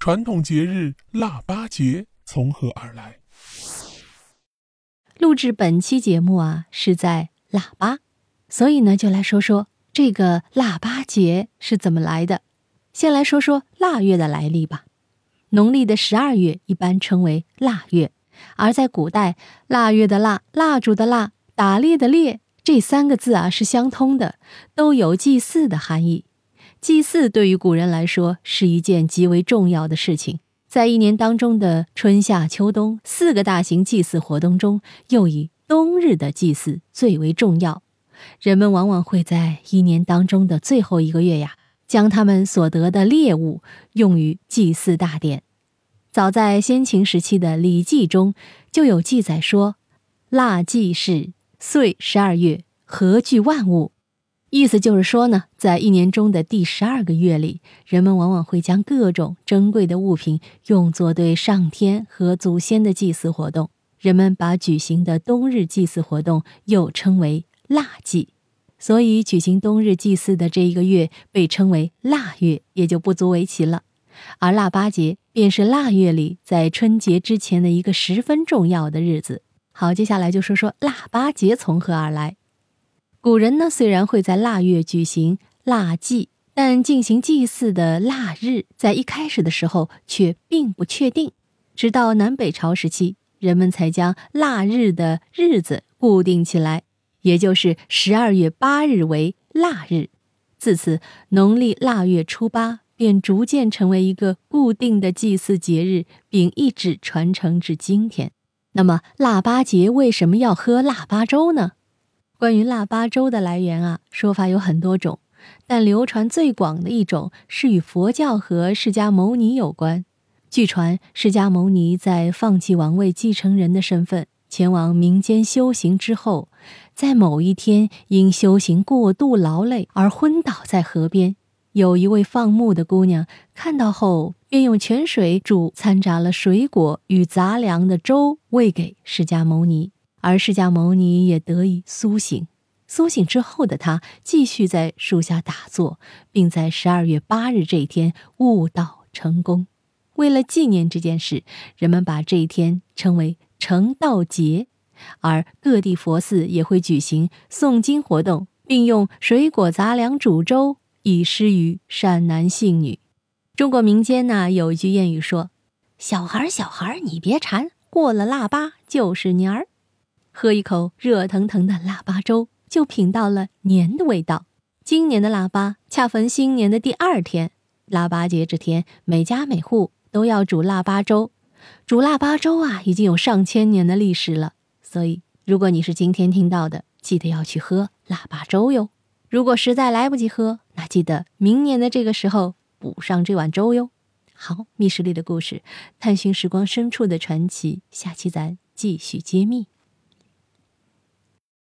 传统节日腊八节从何而来？录制本期节目啊，是在腊八，所以呢，就来说说这个腊八节是怎么来的。先来说说腊月的来历吧。农历的十二月一般称为腊月，而在古代，腊月的腊、蜡烛的蜡、打猎的猎这三个字啊是相通的，都有祭祀的含义。祭祀对于古人来说是一件极为重要的事情，在一年当中的春夏秋冬四个大型祭祀活动中，又以冬日的祭祀最为重要。人们往往会在一年当中的最后一个月呀。将他们所得的猎物用于祭祀大典。早在先秦时期的《礼记》中就有记载说：“腊祭是岁十二月，合聚万物。”意思就是说呢，在一年中的第十二个月里，人们往往会将各种珍贵的物品用作对上天和祖先的祭祀活动。人们把举行的冬日祭祀活动又称为腊祭。所以，举行冬日祭祀的这一个月被称为腊月，也就不足为奇了。而腊八节便是腊月里在春节之前的一个十分重要的日子。好，接下来就说说腊八节从何而来。古人呢，虽然会在腊月举行腊祭，但进行祭祀的腊日在一开始的时候却并不确定。直到南北朝时期，人们才将腊日的日子固定起来。也就是十二月八日为腊日，自此农历腊月初八便逐渐成为一个固定的祭祀节日，并一直传承至今天。那么腊八节为什么要喝腊八粥呢？关于腊八粥的来源啊，说法有很多种，但流传最广的一种是与佛教和释迦牟尼有关。据传，释迦牟尼在放弃王位继承人的身份。前往民间修行之后，在某一天因修行过度劳累而昏倒在河边。有一位放牧的姑娘看到后，便用泉水煮掺杂了水果与杂粮的粥喂给释迦牟尼，而释迦牟尼也得以苏醒。苏醒之后的他继续在树下打坐，并在十二月八日这一天悟道成功。为了纪念这件事，人们把这一天称为。成道节，而各地佛寺也会举行诵经活动，并用水果杂粮煮粥以施于善男信女。中国民间呢有一句谚语说：“小孩小孩你别馋，过了腊八就是年儿。”喝一口热腾腾的腊八粥，就品到了年的味道。今年的腊八恰逢新年的第二天，腊八节这天，每家每户都要煮腊八粥。煮腊八粥啊，已经有上千年的历史了。所以，如果你是今天听到的，记得要去喝腊八粥哟。如果实在来不及喝，那记得明年的这个时候补上这碗粥哟。好，密室里的故事，探寻时光深处的传奇，下期咱继续揭秘。